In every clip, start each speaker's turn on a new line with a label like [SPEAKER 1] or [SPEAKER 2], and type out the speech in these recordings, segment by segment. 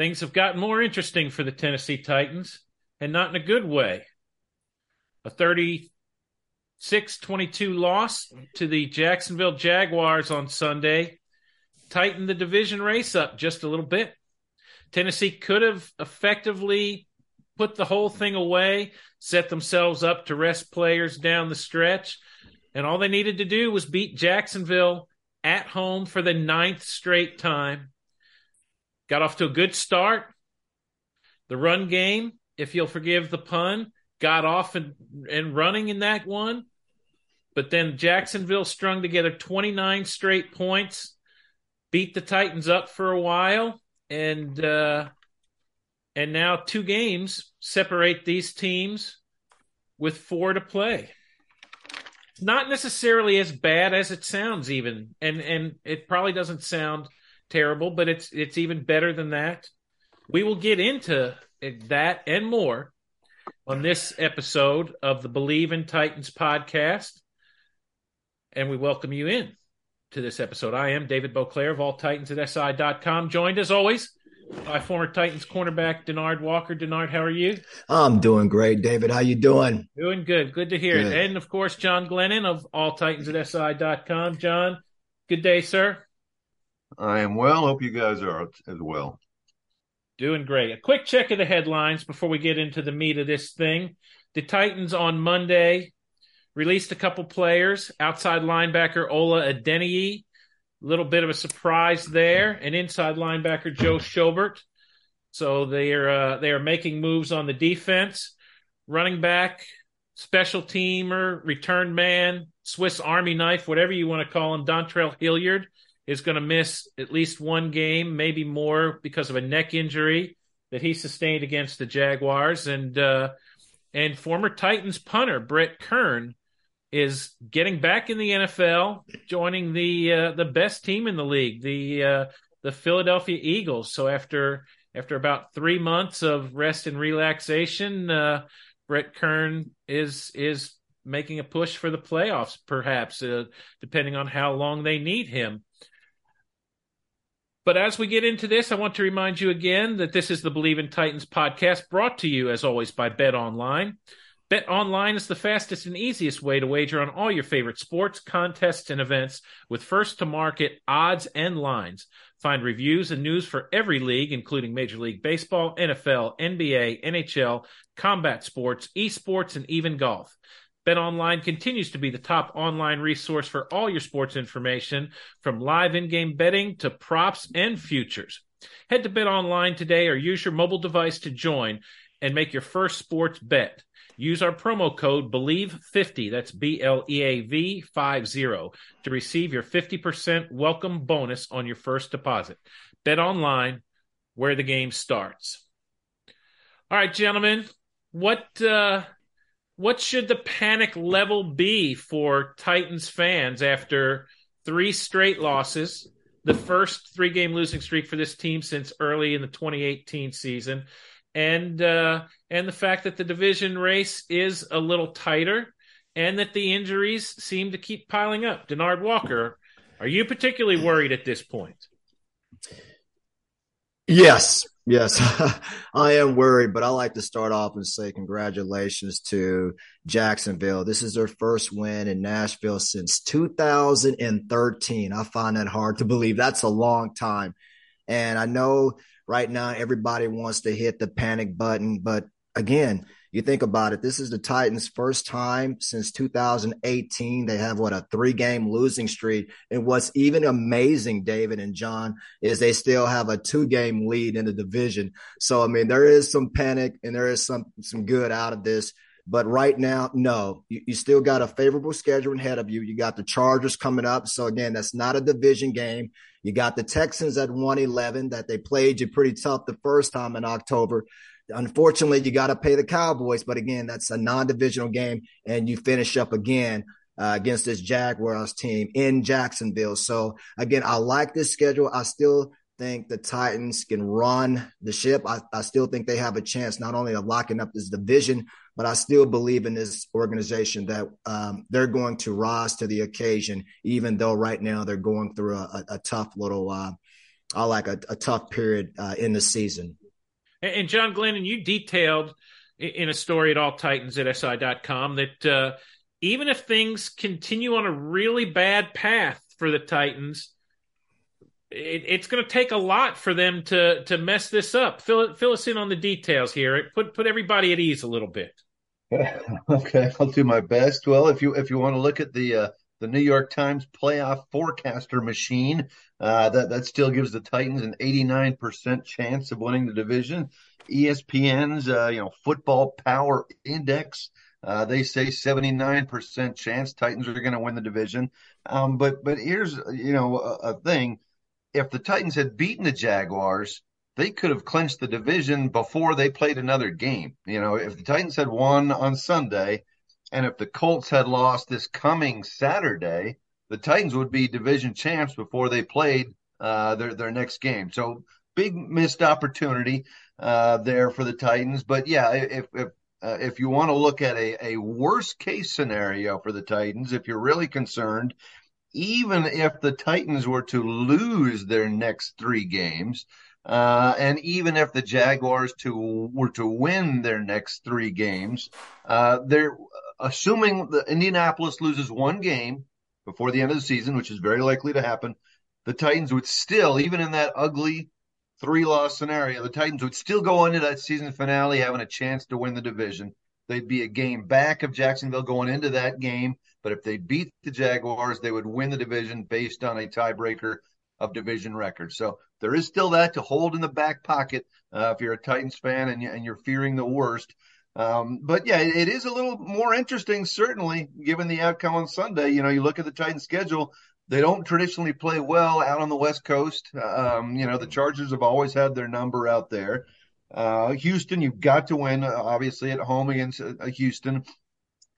[SPEAKER 1] things have gotten more interesting for the Tennessee Titans, and not in a good way. A 36 22 loss to the Jacksonville Jaguars on Sunday tightened the division race up just a little bit. Tennessee could have effectively put the whole thing away, set themselves up to rest players down the stretch, and all they needed to do was beat Jacksonville at home for the ninth straight time got off to a good start. The run game, if you'll forgive the pun, got off and, and running in that one. But then Jacksonville strung together 29 straight points, beat the Titans up for a while, and uh, and now two games separate these teams with four to play. Not necessarily as bad as it sounds, even, and and it probably doesn't sound – terrible, but it's it's even better than that. We will get into that and more on this episode of the Bleav in Titans podcast. And we welcome you in to this episode. I am David Boclair of all Titans at SI.com, joined as always by former Titans cornerback Denard Walker. Denard, how are you?
[SPEAKER 2] I'm doing great, David. How you doing?
[SPEAKER 1] Doing good. Good to hear good. it. And of course, John Glennon of all Titans at SI.com. John, good day, sir.
[SPEAKER 3] I am well. Hope you guys are as well.
[SPEAKER 1] Doing great. A quick check of the headlines before we get into the meat of this thing. The Titans on Monday released a couple players. Outside linebacker Ola Adeniyi, a little bit of a surprise there, and inside linebacker Joe Schobert. So they are uh, they are making moves on the defense. Running back, special teamer, return man, Swiss Army knife, whatever you want to call him, Dontrell Hilliard is going to miss at least one game, maybe more, because of a neck injury that he sustained against the Jaguars. And uh, and former Titans punter Brett Kern is getting back in the NFL, joining the uh, the best team in the league, the uh, the Philadelphia Eagles. So after after about three months of rest and relaxation, uh, Brett Kern is is making a push for the playoffs, perhaps, uh, depending on how long they need him. But as we get into this, I want to remind you again that this is the Bleav in Titans podcast brought to you, as always, by Bet Online. Bet Online is the fastest and easiest way to wager on all your favorite sports, contests, and events with first to market odds and lines. Find reviews and news for every league, including Major League Baseball, NFL, NBA, NHL, combat sports, esports, and even golf. BetOnline continues to be the top online resource for all your sports information, from live in-game betting to props and futures. Head to BetOnline today or use your mobile device to join and make your first sports bet. Use our promo code BLEAV50, that's B L E A V 50, to receive your 50% welcome bonus on your first deposit. Bet online where the game starts. All right, gentlemen, what uh what should the panic level be for Titans fans after three straight losses, the first three game losing streak for this team since early in the 2018 season, and uh, and the fact that the division race is a little tighter and that the injuries seem to keep piling up. Denard Walker, are you particularly worried at this point?
[SPEAKER 2] Yes, yes, I am worried, but I like to start off and say congratulations to Jacksonville. This is their first win in Nashville since 2013. I find that hard to believe. That's a long time. And I know right now everybody wants to hit the panic button, but again, you think about it, this is the Titans' first time since 2018. They have what a three game losing streak. And what's even amazing, David and John, is they still have a two game lead in the division. So, I mean, there is some panic and there is some, some good out of this. But right now, no, you, you still got a favorable schedule ahead of you. You got the Chargers coming up. So again, that's not a division game. You got the Texans at 111 that they played you pretty tough the first time in October. Unfortunately, you got to pay the Cowboys, but again, that's a non-divisional game, and you finish up again uh, against this Jaguars team in Jacksonville. So again, I like this schedule. I still think the Titans can run the ship. I, I still think they have a chance not only of locking up this division, but I still believe in this organization that um, they're going to rise to the occasion, even though right now they're going through a, a, a tough little, uh, I like a, a tough period uh, in the season.
[SPEAKER 1] And John Glennon, you detailed in a story at All Titans at SI.com that uh, even if things continue on a really bad path for the Titans, it, it's going to take a lot for them to to mess this up. Fill fill us in on the details here. Put put everybody at ease a little bit.
[SPEAKER 3] okay, I'll do my best. Well, if you if you want to look at the uh, the New York Times playoff forecaster machine. Uh, that that still gives the Titans an 89% chance of winning the division. ESPN's uh, you know football power index uh, they say 79% chance Titans are going to win the division. Um, but but here's you know a, a thing: if the Titans had beaten the Jaguars, they could have clinched the division before they played another game. You know, if the Titans had won on Sunday, and if the Colts had lost this coming Saturday, the Titans would be division champs before they played uh, their their next game. So big missed opportunity uh, there for the Titans. But yeah, if if uh, if you want to look at a, a worst case scenario for the Titans, if you're really concerned, even if the Titans were to lose their next three games, uh, and even if the Jaguars to were to win their next three games, uh, they're assuming the Indianapolis loses one game before the end of the season, which is very likely to happen. The Titans would still, even in that ugly three loss scenario, the Titans would still go into that season finale having a chance to win the division. They'd be a game back of Jacksonville going into that game. But if they beat the Jaguars, they would win the division based on a tiebreaker of division record. So there is still that to hold in the back pocket uh, if you're a Titans fan and, you, and you're fearing the worst. Um, but yeah, it, is a little more interesting, certainly, given the outcome on Sunday. You know, you look at the Titans schedule, they don't traditionally play well out on the West Coast. Um, you know, the Chargers have always had their number out there. Uh, Houston, you've got to win, uh, obviously, at home against uh, Houston.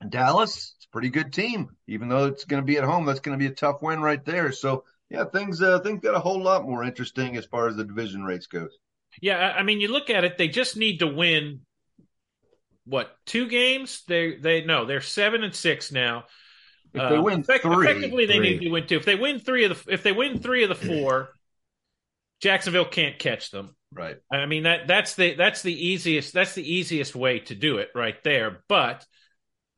[SPEAKER 3] Dallas, it's a pretty good team, even though it's going to be at home. That's going to be a tough win right there. So, yeah, things uh, things got a whole lot more interesting as far as the division race goes.
[SPEAKER 1] Yeah, I mean, you look at it; they just need to win. What two games? They they no, they're seven and six now.
[SPEAKER 3] If they uh, win effect, three,
[SPEAKER 1] effectively they
[SPEAKER 3] three.
[SPEAKER 1] need to win two. If they win three of the if they win three of the four, Jacksonville can't catch them.
[SPEAKER 3] Right.
[SPEAKER 1] I mean that that's the that's the easiest that's the easiest way to do it right there. But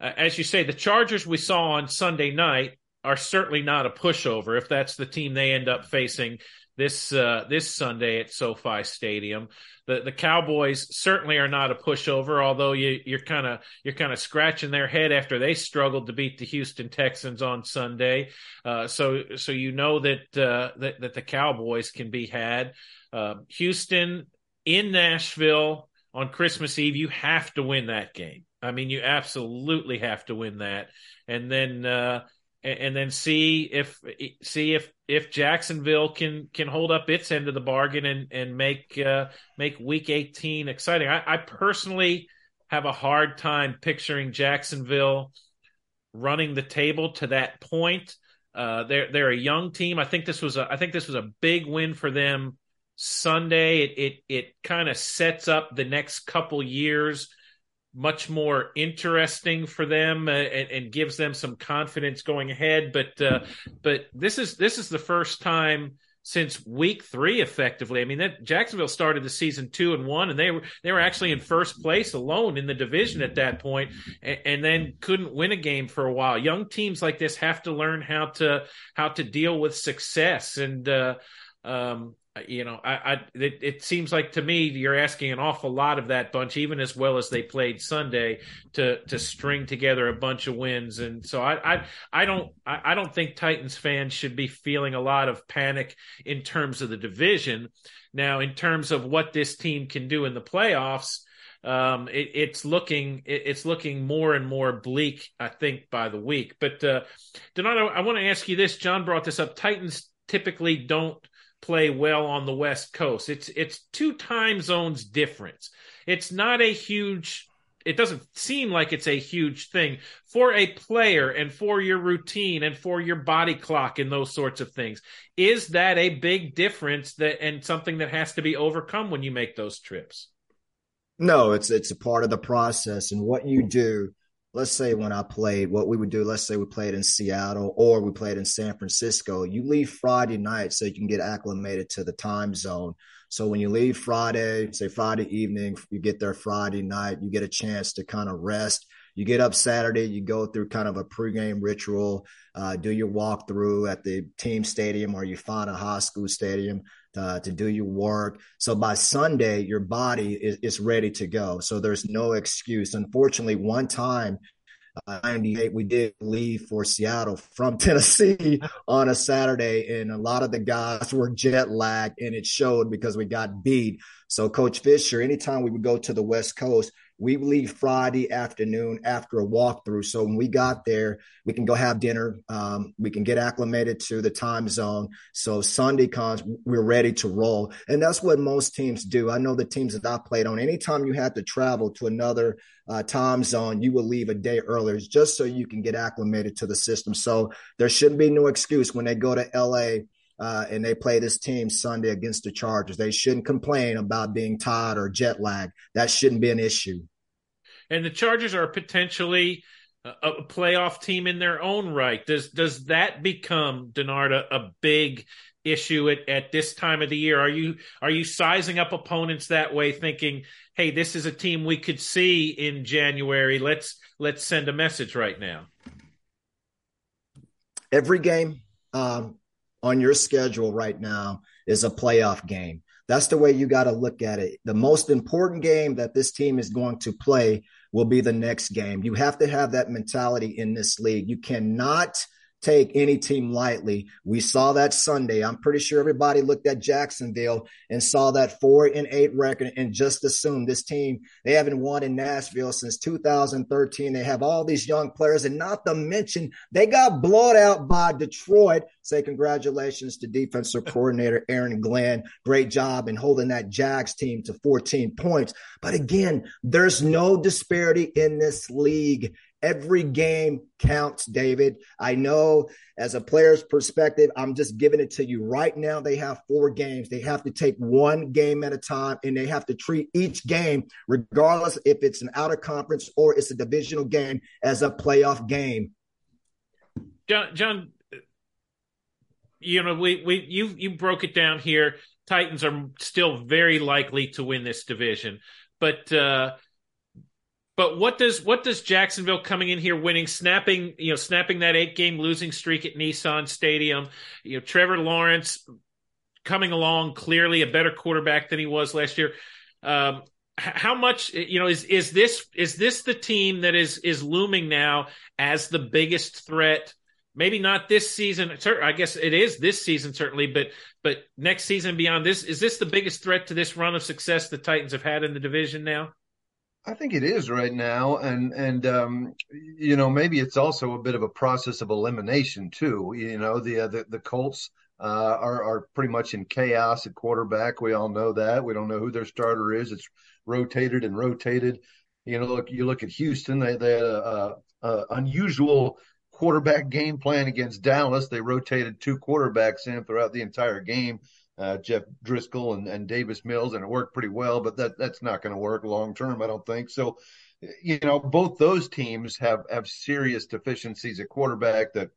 [SPEAKER 1] uh, as you say, the Chargers we saw on Sunday night are certainly not a pushover if that's the team they end up facing this uh, this Sunday at SoFi Stadium. The the Cowboys certainly are not a pushover, although you, you're kind of you're kind of scratching their head after they struggled to beat the Houston Texans on Sunday. Uh, so so you know that uh, that that the Cowboys can be had. Uh, Houston in Nashville on Christmas Eve, you have to win that game. I mean, you absolutely have to win that, and then uh, and, then see if see if if Jacksonville can can hold up its end of the bargain and and make uh, make Week 18 exciting. I, I personally have a hard time picturing Jacksonville running the table to that point. Uh, they're they're a young team. I think this was a I think this was a big win for them Sunday. It it it kind of sets up the next couple years much more interesting for them and, and, gives them some confidence going ahead. But uh, but this is this is the first time since week three, effectively. I mean, that Jacksonville started the season two and one, and they were they were actually in first place alone in the division at that point, and, and then couldn't win a game for a while. Young teams like this have to learn how to how to deal with success, and uh, um, you know, I, I it, it, seems like to me you're asking an awful lot of that bunch, even as well as they played Sunday, to to string together a bunch of wins. And so I I, I don't I, I don't think Titans fans should be feeling a lot of panic in terms of the division. Now, in terms of what this team can do in the playoffs, um, it, it's looking it, it's looking more and more bleak. I think by the week. But uh, Denard, I want to ask you this. John brought this up. Titans typically don't play well on the West Coast. It's it's two time zones difference. It's not a huge it doesn't seem like it's a huge thing for a player and for your routine and for your body clock and those sorts of things. Is that a big difference that and something that has to be overcome when you make those trips?
[SPEAKER 2] No, it's it's a part of the process and what you do let's say when I played, what we would do, let's say we played in Seattle or we played in San Francisco, you leave Friday night so you can get acclimated to the time zone. So when you leave Friday, say Friday evening, you get there Friday night, you get a chance to kind of rest. You get up Saturday, you go through kind of a pregame ritual, uh, do your walkthrough at the team stadium or you find a high school stadium uh, to do your work. So by Sunday, your body is, is ready to go. So there's no excuse. Unfortunately, one time, uh, 98, we did leave for Seattle from Tennessee on a Saturday, and a lot of the guys were jet lagged, and it showed because we got beat. So, Coach Fisher, anytime we would go to the West Coast, we leave Friday afternoon after a walkthrough. So when we got there, we can go have dinner. Um, we can get acclimated to the time zone. So Sunday comes, we're ready to roll. And that's what most teams do. I know the teams that I played on, anytime you had to travel to another uh, time zone, you will leave a day earlier just so you can get acclimated to the system. So there shouldn't be no excuse when they go to LA uh, and they play this team Sunday against the Chargers. They shouldn't complain about being tired or jet lag. That shouldn't be an issue.
[SPEAKER 1] And the Chargers are potentially a, a playoff team in their own right. Does does that become Denarda a big issue at, at this time of the year? Are you are you sizing up opponents that way, thinking, "Hey, this is a team we could see in January. Let's let's send a message right now."
[SPEAKER 2] Every game, um, on your schedule right now is a playoff game. That's the way you got to look at it. The most important game that this team is going to play will be the next game. You have to have that mentality in this league. You cannot take any team lightly. We saw that Sunday. I'm pretty sure everybody looked at Jacksonville and saw that four and eight record and just assumed this team, they haven't won in Nashville since 2013. They have all these young players and not to mention they got blowed out by Detroit. Say congratulations to defensive coordinator Aaron Glenn. Great job in holding that Jags team to 14 points. But again, there's no disparity in this league. Every game counts, David. I know as a player's perspective, I'm just giving it to you right now. They have four games. They have to take one game at a time and they have to treat each game, regardless if it's an out of conference or it's a divisional game, as a playoff game.
[SPEAKER 1] John, John, you know, we, we, you, you broke it down here. Titans are still very likely to win this division, but, uh, but what does what does Jacksonville coming in here winning, snapping you know snapping that eight game losing streak at Nissan Stadium? You know Trevor Lawrence coming along clearly a better quarterback than he was last year. Um, how much you know is is this is this the team that is is looming now as the biggest threat? Maybe not this season. I guess it is this season certainly, but but next season beyond this, is this the biggest threat to this run of success the Titans have had in the division now?
[SPEAKER 3] I think it is right now, and and um, you know maybe it's also a bit of a process of elimination too. You know the uh, the, the Colts uh, are are pretty much in chaos at quarterback. We all know that. We don't know who their starter is. It's rotated and rotated. You know, look, you look at Houston; they they had a, a, a unusual quarterback game plan against Dallas. They rotated two quarterbacks in throughout the entire game. Uh, Jeff Driskel and, and Davis Mills, and it worked pretty well, but that that's not going to work long term, I don't think. So, you know, both those teams have have serious deficiencies at quarterback that,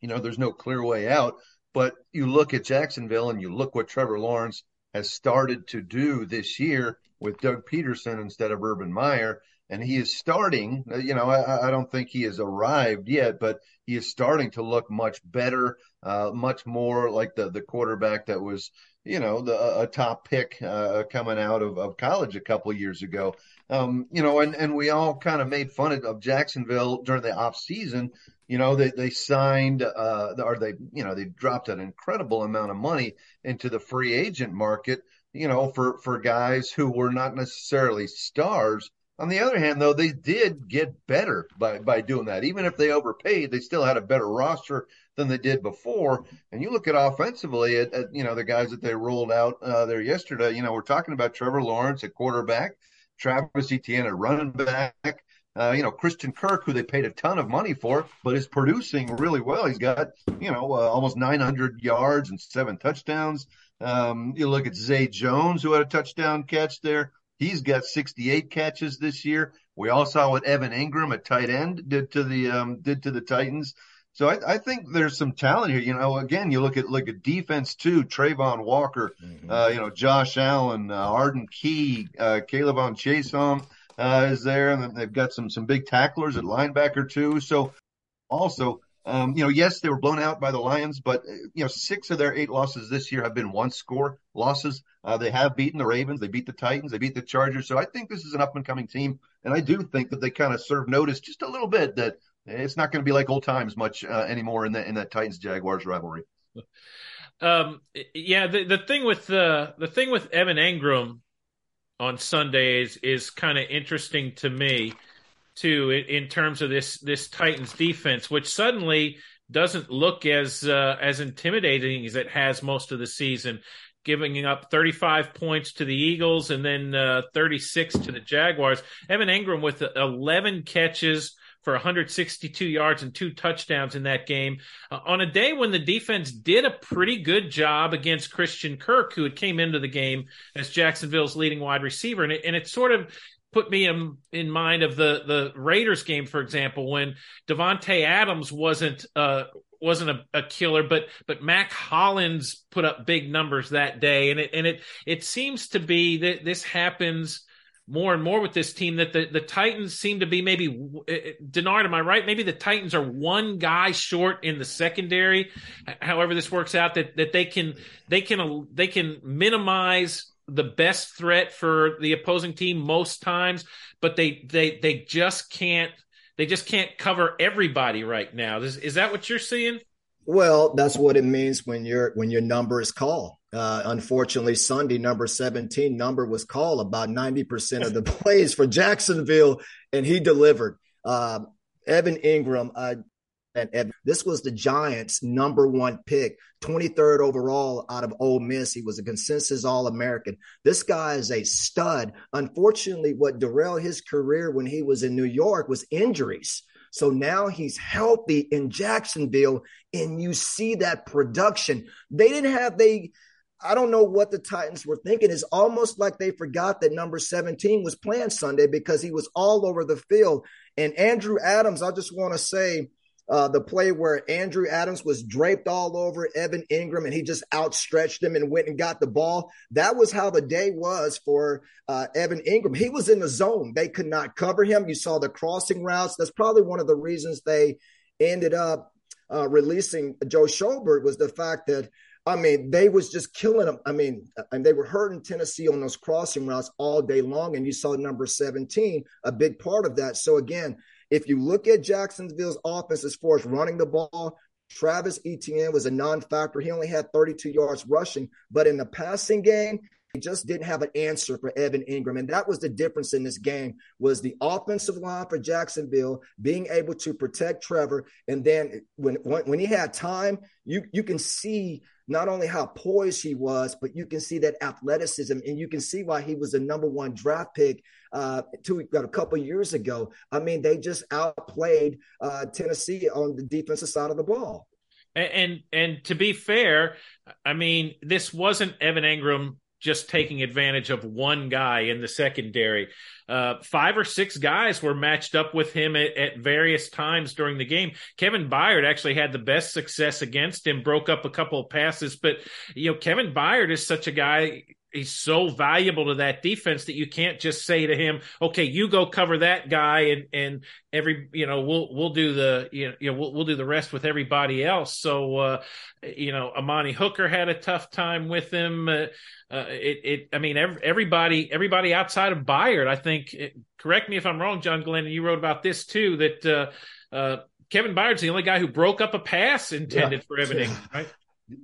[SPEAKER 3] you know, there's no clear way out. But you look at Jacksonville and you look what Trevor Lawrence has started to do this year with Doug Pederson instead of Urban Meyer. And he is starting, you know, I, I don't think he has arrived yet, but he is starting to look much better, uh, much more like the, the quarterback that was, you know, the, a top pick uh, coming out of, of college a couple years ago. Um, you know, and, and we all kind of made fun of, of Jacksonville during the off season you know, they, they signed, uh, or they, you know, they dropped an incredible amount of money into the free agent market, you know, for, for guys who were not necessarily stars. On the other hand, though, they did get better by, by doing that. Even if they overpaid, they still had a better roster than they did before. And you look at offensively at, at you know, the guys that they rolled out uh, there yesterday, you know, we're talking about Trevor Lawrence at quarterback, Travis Etienne at running back, uh, you know, Christian Kirk, who they paid a ton of money for, but is producing really well. He's got, you know, uh, almost 900 yards and seven touchdowns. Um, you look at Zay Jones, who had a touchdown catch there. He's got 68 catches this year. We all saw what Evan Engram, at tight end did to the um, did to the Titans. So I, I, think there's some talent here. You know, again, you look at look at defense too. Travon Walker, mm-hmm. uh, you know, Josh Allen, uh, Arden Key, uh, K'Lavon Chaisson uh, is there, and they've got some some big tacklers at linebacker too. So also, um, you know, yes, they were blown out by the Lions, but uh, you know, six of their eight losses this year have been one score losses. Uh, they have beaten the Ravens, they beat the Titans, they beat the Chargers. So I think this is an up and coming team, and I do think that they kind of serve notice just a little bit that it's not going to be like old times much uh, anymore in that in that Titans Jaguars rivalry.
[SPEAKER 1] Um, yeah, the the thing with the uh, the thing with Evan Engram on Sundays is kind of interesting to me too in, in, terms of this this Titans defense, which suddenly doesn't look as uh, as intimidating as it has most of the season, giving up 35 points to the Eagles and then uh, 36 to the Jaguars. Evan Engram with 11 catches for 162 yards and two touchdowns in that game uh, on a day when the defense did a pretty good job against Christian Kirk, who had came into the game as Jacksonville's leading wide receiver. And it, and it sort of put me in, in mind of the, the Raiders game, for example, when Davante Adams wasn't, uh, wasn't a, a, killer, but but Mack Hollins put up big numbers that day, and it and it it seems to be that this happens more and more with this team that the, the Titans seem to be maybe uh, uh, Denard, am I right? Maybe the Titans are one guy short in the secondary. However, this works out that that they can they can they can minimize the best threat for the opposing team most times, but they they they just can't they just can't cover everybody right now. Is, is that what you're seeing?
[SPEAKER 2] Well, that's what it means when your when your number is called. Uh, unfortunately, Sunday number seventeen number was called about ninety percent of the plays for Jacksonville, and he delivered. Uh, Evan Engram, uh, and, and, this was the Giants' number one pick, 23rd overall out of Ole Miss. He was a consensus All American. This guy is a stud. Unfortunately, what derailed his career when he was in New York was injuries. So now he's healthy in Jacksonville, and you see that production. They didn't have they. I don't know what the Titans were thinking. It's almost like they forgot that number 17 was playing Sunday because he was all over the field. And Andrew Adams, I just want to say, uh, the play where Andrew Adams was draped all over Evan Engram and he just outstretched him and went and got the ball. That was how the day was for uh, Evan Engram. He was in the zone. They could not cover him. You saw the crossing routes. That's probably one of the reasons they ended up uh, releasing Joe Schobert was the fact that I mean, they was just killing them. I mean, and they were hurting Tennessee on those crossing routes all day long. And you saw number 17, a big part of that. So again, if you look at Jacksonville's offense as far as running the ball, Travis Etienne was a non factor. He only had 32 yards rushing, but in the passing game, He just didn't have an answer for Evan Engram. And that was the difference in this game was the offensive line for Jacksonville being able to protect Trevor. And then when, when he had time, you, you can see not only how poised he was, but you can see that athleticism and you can see why he was the number one draft pick uh, two, a couple years ago. I mean, they just outplayed uh, Tennessee on the defensive side of the ball.
[SPEAKER 1] And, and and to be fair, I mean, this wasn't Evan Engram just taking advantage of one guy in the secondary. Uh, five or six guys were matched up with him at, at, various times during the game. Kevin Byard actually had the best success against him, broke up a couple of passes, but you know, Kevin Byard is such a guy he's so valuable to that defense that you can't just say to him, "Okay, you go cover that guy," and and every you know we'll we'll do the you know we'll we'll do the rest with everybody else. So uh, you know, Amani Hooker had a tough time with him. Uh, uh, it it I mean every, everybody everybody outside of Byard, I think. It, correct me if I'm wrong, John Glenn. You wrote about this too that. Uh, uh, Kevin Byard's the only guy who broke up a pass intended yeah. for Evan right?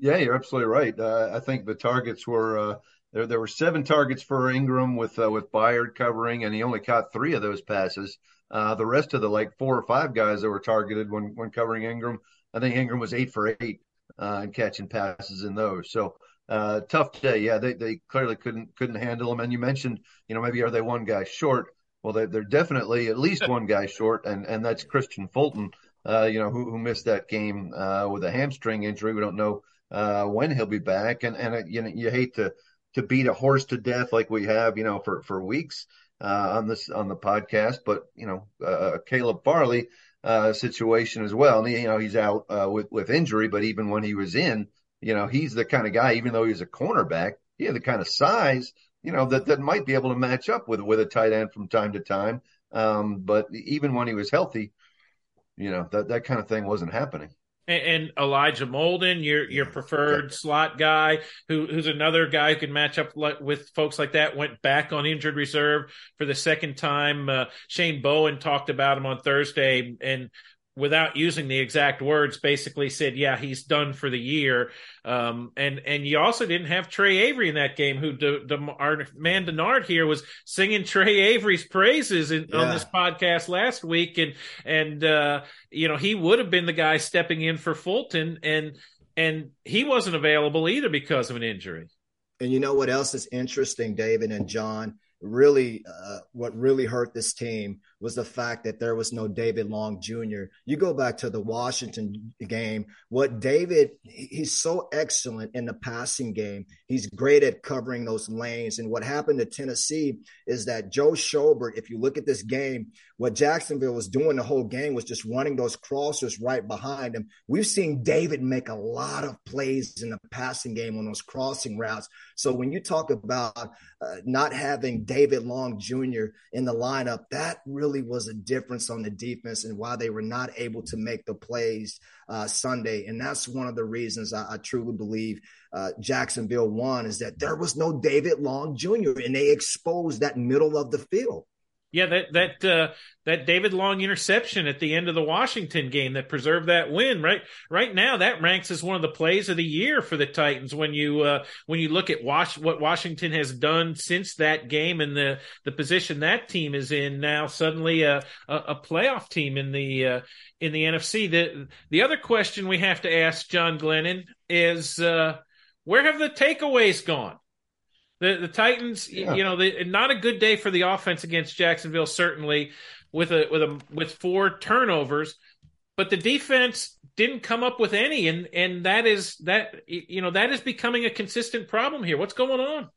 [SPEAKER 3] Yeah, you're absolutely right. Uh, I think the targets were uh, there, there were seven targets for Engram with uh, with Byard covering, and he only caught three of those passes. Uh, the rest of the like four or five guys that were targeted when when covering Engram, I think Engram was eight for eight uh, catching passes in those. So uh, tough day. Yeah, they they clearly couldn't couldn't handle them. And you mentioned, you know, maybe are they one guy short? Well, they, they're definitely at least one guy short, and and that's Kristian Fulton. Uh, you know, who, who missed that game uh, with a hamstring injury. We don't know uh, when he'll be back, and and uh, you know, you hate to to beat a horse to death like we have, you know, for for weeks uh, on this on the podcast. But you know, uh, Caleb Farley uh, situation as well. And you know, he's out uh, with with injury, but even when he was in, you know, he's the kind of guy. Even though he's a cornerback, he had the kind of size, you know, that that might be able to match up with with a tight end from time to time. Um, but even when he was healthy, you know, that that kind of thing wasn't happening
[SPEAKER 1] and, Elijah Molden, your your preferred okay. slot guy, who who's another guy who can match up with folks like that. Went back on injured reserve for the second time. Uh, Shane Bowen talked about him on Thursday, and without using the exact words, basically said, "Yeah, he's done for the year." Um, and and you also didn't have Tre Avery in that game, who de, de, our man Denard here was singing Tre Avery's praises in, yeah. on this podcast last week, and and uh, you know he would have been the guy stepping in for Fulton, and and he wasn't available either because of an injury.
[SPEAKER 2] And you know what else is interesting, David and John? really uh, what really hurt this team was the fact that there was no David Long Jr. You go back to the Washington game, what David, he's so excellent in the passing game. He's great at covering those lanes. And what happened to Tennessee is that Joe Schobert, if you look at this game, what Jacksonville was doing the whole game was just running those crossers right behind him. We've seen David make a lot of plays in the passing game on those crossing routes. So when you talk about uh, not having David Long Jr. in the lineup, that really was a difference on the defense and why they were not able to make the plays uh, Sunday. And that's one of the reasons I, I truly believe uh, Jacksonville won is that there was no David Long Jr. and they exposed that middle of the field.
[SPEAKER 1] Yeah, that that uh, that David Long interception at the end of the Washington game that preserved that win. Right, right now that ranks as one of the plays of the year for the Titans. When you uh, when you look at what Washington has done since that game and the the position that team is in now, suddenly a a, a playoff team in the uh, in the NFC. The the other question we have to ask John Glennon is uh, where have the takeaways gone? The the Titans, yeah. you know, the, not a good day for the offense against Jacksonville. Certainly, with a with a with four turnovers, but the defense didn't come up with any, and and that is that you know that is becoming a consistent problem here. What's going on?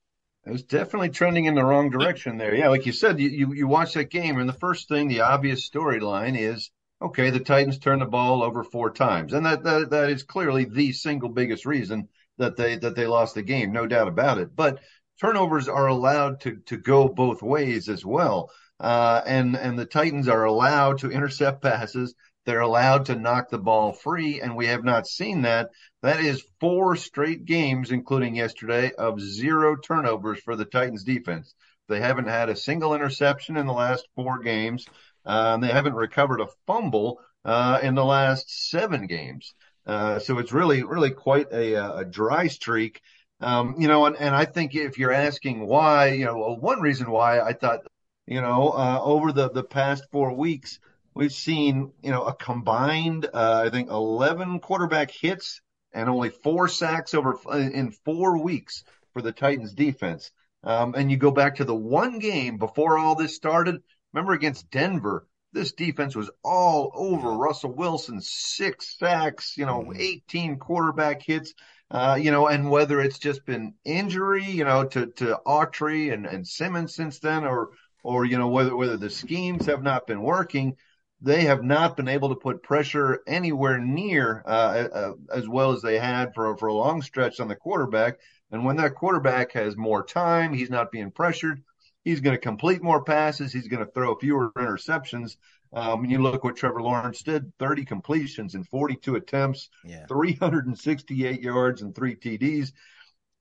[SPEAKER 3] It was definitely trending in the wrong direction there. Yeah, like you said, you you, you watch that game, and the first thing, the obvious storyline is okay, the Titans turned the ball over four times, and that that that is clearly the single biggest reason that they that they lost the game, no doubt about it. But turnovers are allowed to to go both ways as well. Uh, and and the Titans are allowed to intercept passes. They're allowed to knock the ball free, and we have not seen that. That is four straight games, including yesterday, of zero turnovers for the Titans defense. They haven't had a single interception in the last four games. Uh, and they haven't recovered a fumble uh, in the last seven games. Uh, so it's really, really quite a, a dry streak Um, you know, and, and I think if you're asking why, you know, one reason why I thought, you know, uh, over the, the past four weeks, we've seen, you know, a combined, uh, I think 11 quarterback hits and only four sacks over in four weeks for the Titans defense. Um, and you go back to the one game before all this started. Remember against Denver, this defense was all over Russell Wilson, six sacks, you know, mm-hmm. 18 quarterback hits. Uh, you know, and whether it's just been injury, you know, to to Autry and, and Simmons since then, or or you know whether whether the schemes have not been working, they have not been able to put pressure anywhere near uh, uh, as well as they had for for a long stretch on the quarterback. And when that quarterback has more time, he's not being pressured. He's going to complete more passes. He's going to throw fewer interceptions. Um, you look what Trevor Lawrence did 30 completions in 42 attempts, yeah. 368 yards, and three TDs.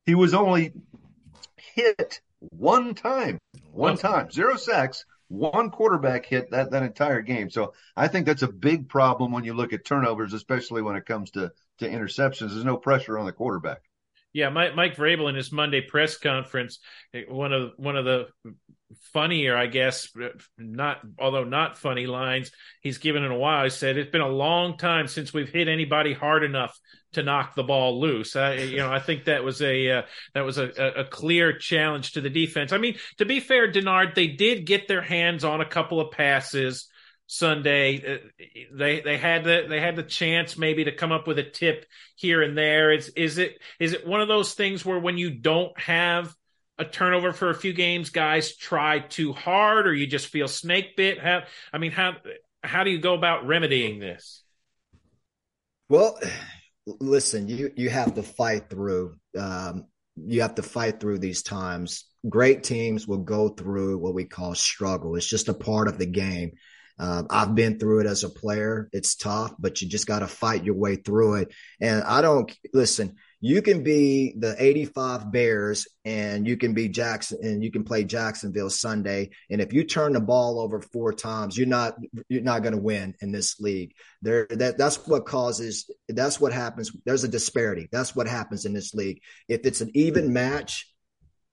[SPEAKER 3] He was only hit one time, one time, zero sacks, one quarterback hit that, that entire game. So I think that's a big problem when you look at turnovers, especially when it comes to, to interceptions. There's no pressure on the quarterback.
[SPEAKER 1] Yeah, Mike, Vrabel in his Monday press conference, one of one of the funnier, I guess, not although not funny lines he's given in a while. He said it's been a long time since we've hit anybody hard enough to knock the ball loose. I, you know, I think that was a uh, that was a, a clear challenge to the defense. I mean, to be fair, Denard, they did get their hands on a couple of passes. Sunday. Uh, they they had the they had the chance maybe to come up with a tip here and there. Is is it is it one of those things where when you don't have a turnover for a few games, guys try too hard, or you just feel snake bit? How I mean, how how do you go about remedying this?
[SPEAKER 2] Well, listen, you you have to fight through. Um, you have to fight through these times. Great teams will go through what we call struggle. It's just a part of the game. Um, I've been through it as a player. It's tough, but you just got to fight your way through it. And I don't listen. You can be the 85 Bears and you can be Jackson and you can play Jacksonville Sunday. And if you turn the ball over four times, you're not you're not going to win in this league. There that that's what causes that's what happens. There's a disparity. That's what happens in this league. If it's an even match,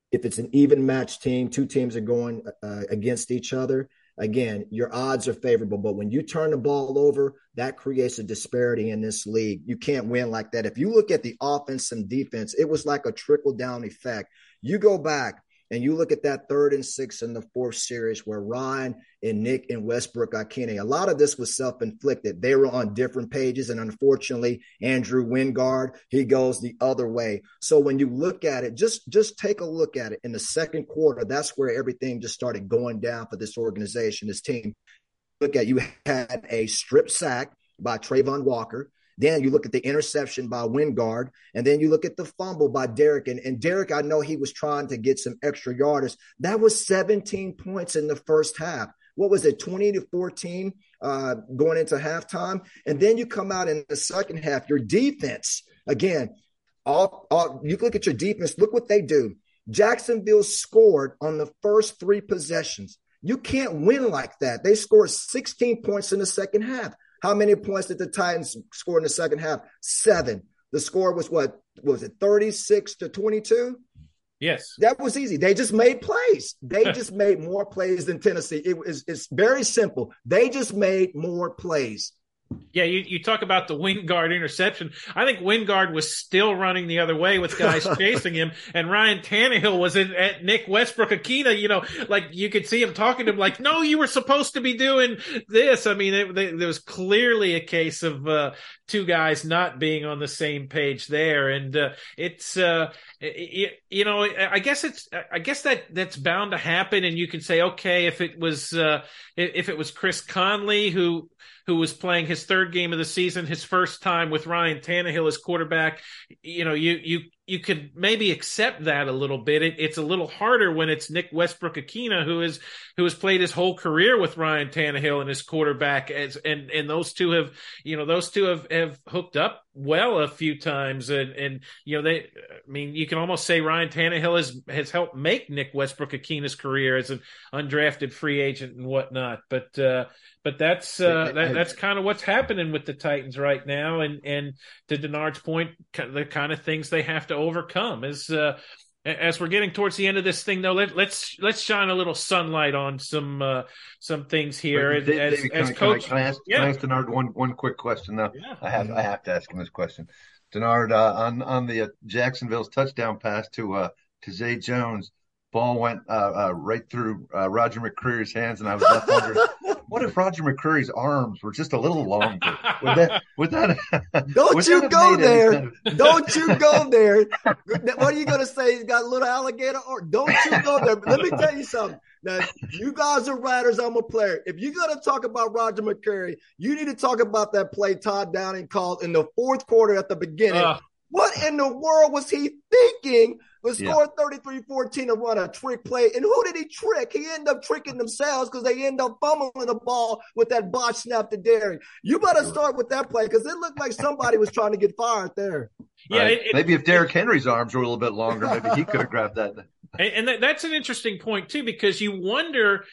[SPEAKER 2] if it's an even match team, two teams are going uh, against each other again, your odds are favorable. But when you turn the ball over, that creates a disparity in this league. You can't win like that. If you look at the offense and defense, it was like a trickle down effect. You go back and you look at that third and six in the fourth series where Ryan and Nick and Westbrook-Ikhine, a lot of this was self-inflicted. They were on different pages. And unfortunately, Andrew Wingard, he goes the other way. So when you look at it, just, just take a look at it in the second quarter. That's where everything just started going down for this organization, this team. Look at you had a strip sack by Travon Walker. Then you look at the interception by Wingard, and then you look at the fumble by Derrick. And, and Derrick, I know he was trying to get some extra yardage. That was 17 points in the first half. What was it, 20 to 14 uh, going into halftime? And then you come out in the second half, your defense, again, all, all you look at your defense, look what they do. Jacksonville scored on the first three possessions. You can't win like that. They scored 16 points in the second half. How many points did the Titans score in the second half? Seven. The score was what? what was it 36 to 22?
[SPEAKER 1] Yes.
[SPEAKER 2] That was easy. They just made plays. They just made more plays than Tennessee. It was it's very simple. They just made more plays.
[SPEAKER 1] Yeah, you, you talk about the Wingard interception. I think Wingard was still running the other way with guys chasing him, and Ryan Tannehill was in, at Nick Westbrook-Ikhine. You know, like you could see him talking to him, like, "No, you were supposed to be doing this." I mean, it, there was clearly a case of uh, two guys not being on the same page there, and uh, it's uh, it, you know, I guess it's I guess that that's bound to happen, and you can say, okay, if it was uh, if it was Chris Conley who who was playing his third game of the season, his first time with Ryan Tannehill as quarterback. You know, you you you could maybe accept that a little bit. It, it's a little harder when it's Nick Westbrook-Ikhine who is who has played his whole career with Ryan Tannehill and his quarterback as and and those two have you know those two have have hooked up well a few times, and and you know they, I mean, you can almost say Ryan Tannehill has has helped make Nick Westbrook-Ikhine's career as an undrafted free agent and whatnot. But uh, but that's uh, that, that's kind of what's happening with the Titans right now, and and to Denard's point, the kind of things they have to overcome As Uh, as we're getting towards the end of this thing, though, let, us let's, let's shine a little sunlight on some uh, some things here. as,
[SPEAKER 3] David, as can, coach, can I, ask, yeah. can I ask Denard one one quick question though? Yeah. I have I have to ask him this question. Denard, uh, on on the uh, Jacksonville's touchdown pass to uh, to Zay Jones, ball went uh, uh, right through uh, Roger McCreary's hands, and I was left wondering, what if Roger McCreary's arms were just a little longer? Would that? Would that?
[SPEAKER 2] Don't
[SPEAKER 3] would
[SPEAKER 2] you
[SPEAKER 3] that
[SPEAKER 2] go there? Kind of... Don't you go there? What are you going to say? He's got a little alligator? Or don't you go there? Let me tell you something. Now, you guys are writers. I'm a player. If you're going to talk about Roger McCreary, you need to talk about that play Todd Downing called in the fourth quarter at the beginning. Uh, what in the world was he thinking? Was yeah. score 33-14 and run a trick play. And who did he trick? He ended up tricking themselves because they end up fumbling the ball with that botch snap to Derrick. You better start with that play because it looked like somebody was trying to get fired there.
[SPEAKER 3] Yeah, right. it, maybe if Derrick Henry's arms were a little bit longer, maybe he could have grabbed that.
[SPEAKER 1] And, and that's an interesting point too, because you wonder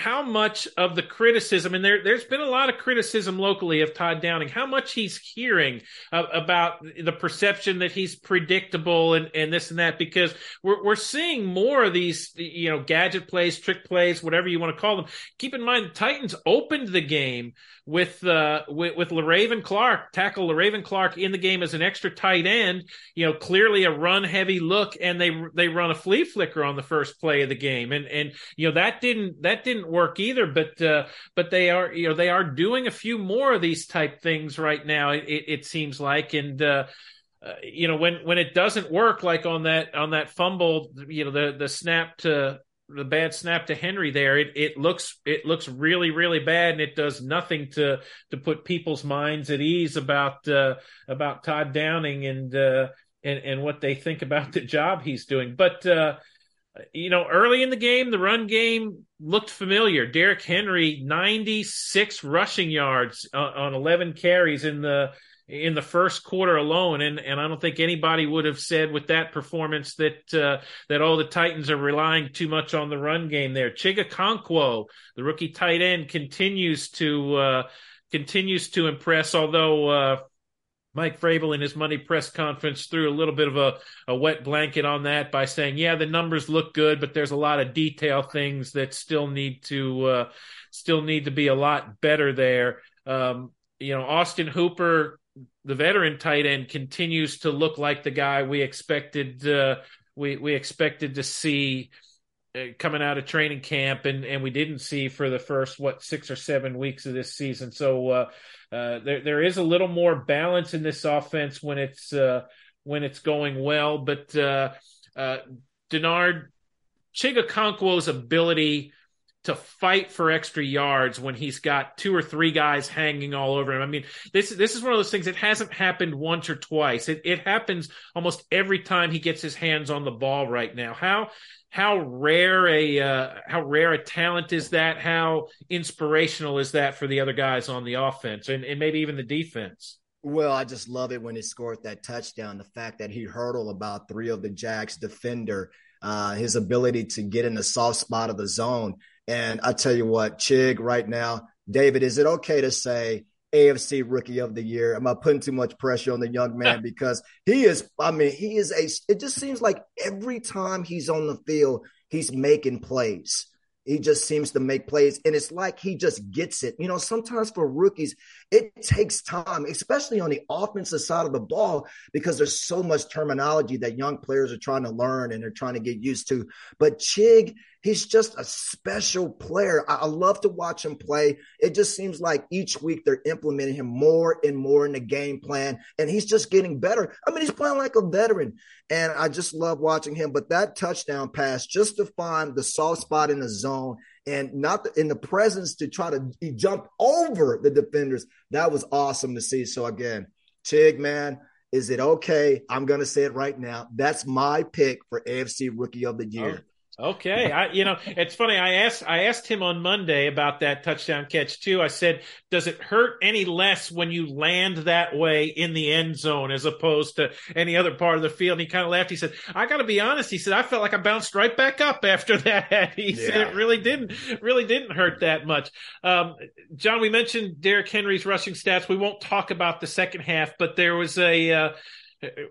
[SPEAKER 1] how much of the criticism, and there, there's been a lot of criticism locally of Todd Downing, how much he's hearing uh, about the perception that he's predictable and, and this and that, because we're, we're seeing more of these, you know, gadget plays, trick plays, whatever you want to call them. Keep in mind, the Titans opened the game with uh with, with Le'Raven Clark, tackle Le'Raven Clark in the game as an extra tight end, you know, clearly a run heavy look and they they run a flea flicker on the first play of the game. And and you know that didn't that didn't work either, but uh but they are you know they are doing a few more of these type things right now it, it seems like and uh uh, you know when when it doesn't work like on that on that fumble you know the the snap to the bad snap to Henry there, it, it looks it looks really really bad, and it does nothing to to put people's minds at ease about uh, about Todd Downing and uh, and and what they think about the job he's doing. But uh, you know, early in the game, the run game looked familiar. Derrick Henry, ninety six rushing yards on, on eleven carries in the in the first quarter alone, and and I don't think anybody would have said with that performance that uh, that all the Titans are relying too much on the run game there. Chig Okonkwo, the rookie tight end, continues to uh, continues to impress, although. Uh, Mike Vrabel in his money press conference threw a little bit of a, a wet blanket on that by saying, "Yeah, the numbers look good, but there's a lot of detail things that still need to uh, still need to be a lot better there." Um, you know, Austin Hooper the veteran tight end continues to look like the guy we expected uh, we we expected to see coming out of training camp and and we didn't see for the first what six or seven weeks of this season. So uh, uh, there there is a little more balance in this offense when it's uh, when it's going well but uh, Denard Chig Okonkwo's ability to fight for extra yards when he's got two or three guys hanging all over him. I mean, this this is one of those things. It hasn't happened once or twice. It it happens almost every time he gets his hands on the ball right now. How how rare a uh, how rare a talent is that? How inspirational is that for the other guys on the offense and, and maybe even the defense?
[SPEAKER 2] Well, I just love it when he scored that touchdown. The fact that he hurdled about three of the Jacks defender, uh, his ability to get in the soft spot of the zone and I tell you what, Chig, right now, David, is it okay to say AFC Rookie of the Year? Am I putting too much pressure on the young man because he is? I mean, he is a. It just seems like every time he's on the field, he's making plays. He just seems to make plays, and it's like he just gets it. You know, sometimes for rookies, it takes time, especially on the offensive side of the ball, because there's so much terminology that young players are trying to learn and they're trying to get used to. But Chig, he's just a special player. I, I love to watch him play. It just seems like each week they're implementing him more and more in the game plan, and he's just getting better. I mean, he's playing like a veteran, and I just love watching him. But that touchdown pass, just to find the soft spot in the zone and not in the presence to try to jump over the defenders. That was awesome to see. So again, Chig, man, is it okay? I'm to say it right now. That's my pick for AFC Rookie of the Year.
[SPEAKER 1] Okay, I you know it's funny. I asked I asked him on Monday about that touchdown catch too. I said, "Does it hurt any less when you land that way in the end zone as opposed to any other part of the field?" And he kind of laughed. He said, "I got to be honest." He said, "I felt like I bounced right back up after that." He yeah. said, "It really didn't really didn't hurt that much." Um, John, we mentioned Derrick Henry's rushing stats. We won't talk about the second half, but there was a uh,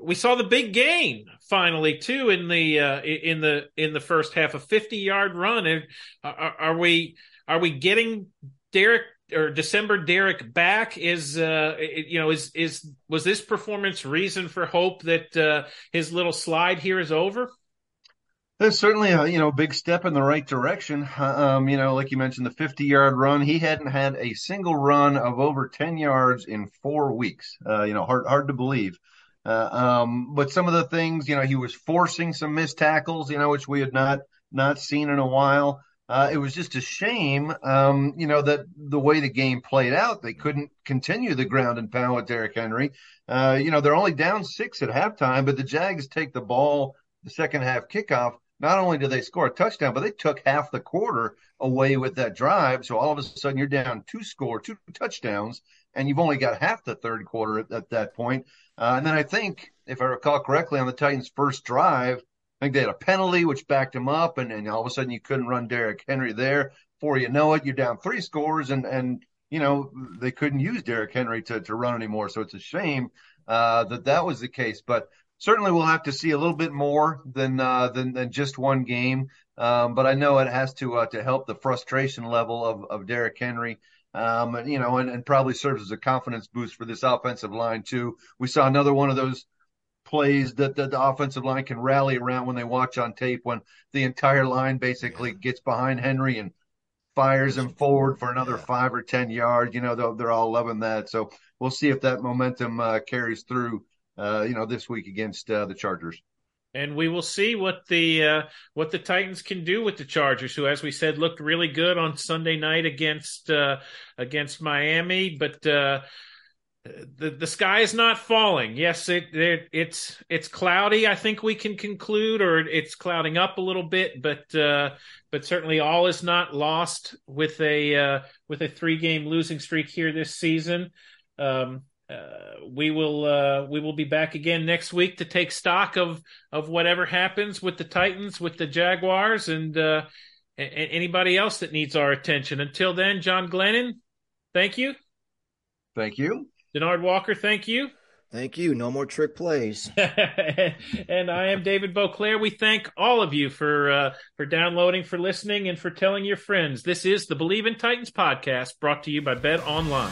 [SPEAKER 1] we saw the big gain finally too in the uh, in the in the first half a 50 yard run are, are, we are we getting Derrick or December Derrick back is uh you know is is was this performance reason for hope that uh, his little slide here is over
[SPEAKER 3] that's certainly a you know big step in the right direction. Um, you know, like you mentioned, the 50 yard run. He hadn't had a single run of over 10 yards in four weeks. Uh, you know, hard hard to believe. Uh, um, but some of the things, you know, he was forcing some missed tackles, you know, which we had not not seen in a while. Uh, it was just a shame, um, you know, that the way the game played out, they couldn't continue the ground and pound with Derrick Henry. Uh, you know, they're only down six at halftime, but the Jags take the ball the second half kickoff. Not only did they score a touchdown, but they took half the quarter away with that drive. So all of a sudden, you're down two score, two touchdowns, and you've only got half the third quarter at, at that point. Uh, and then I think, if I recall correctly, on the Titans' first drive, I think they had a penalty which backed him up, and, and all of a sudden you couldn't run Derrick Henry there. Before you know it, you're down three scores, and and you know they couldn't use Derrick Henry to to run anymore. So it's a shame uh, that that was the case. But certainly we'll have to see a little bit more than uh, than than just one game. Um, but I know it has to uh, to help the frustration level of of Derrick Henry um, and, you know, and, and probably serves as a confidence boost for this offensive line too. We saw another one of those plays that the, the, offensive line can rally around when they watch on tape when the entire line basically gets behind Henry and fires him forward for another five or ten yards. You know, they're, they're all loving that. So we'll see if that momentum uh, carries through. Uh, you know, this week against uh, the Chargers
[SPEAKER 1] and we will see what the uh, what the Titans can do with the Chargers, who, as we said, looked really good on Sunday night against uh, against Miami. But uh, the the sky is not falling. Yes, it, it, it's it's cloudy. I think we can conclude, or it's clouding up a little bit. But uh, but certainly all is not lost with a uh, with a three game losing streak here this season. Um, uh, we will uh, we will be back again next week to take stock of of whatever happens with the Titans, with the Jaguars, and uh, anybody else that needs our attention. Until then, John Glennon, thank you.
[SPEAKER 3] Thank you.
[SPEAKER 1] Denard Walker, thank you.
[SPEAKER 2] Thank you. No more trick plays.
[SPEAKER 1] and I am David Boclair. We thank all of you for uh, for downloading, for listening, and for telling your friends. This is the Bleav in Titans podcast, brought to you by Bet Online.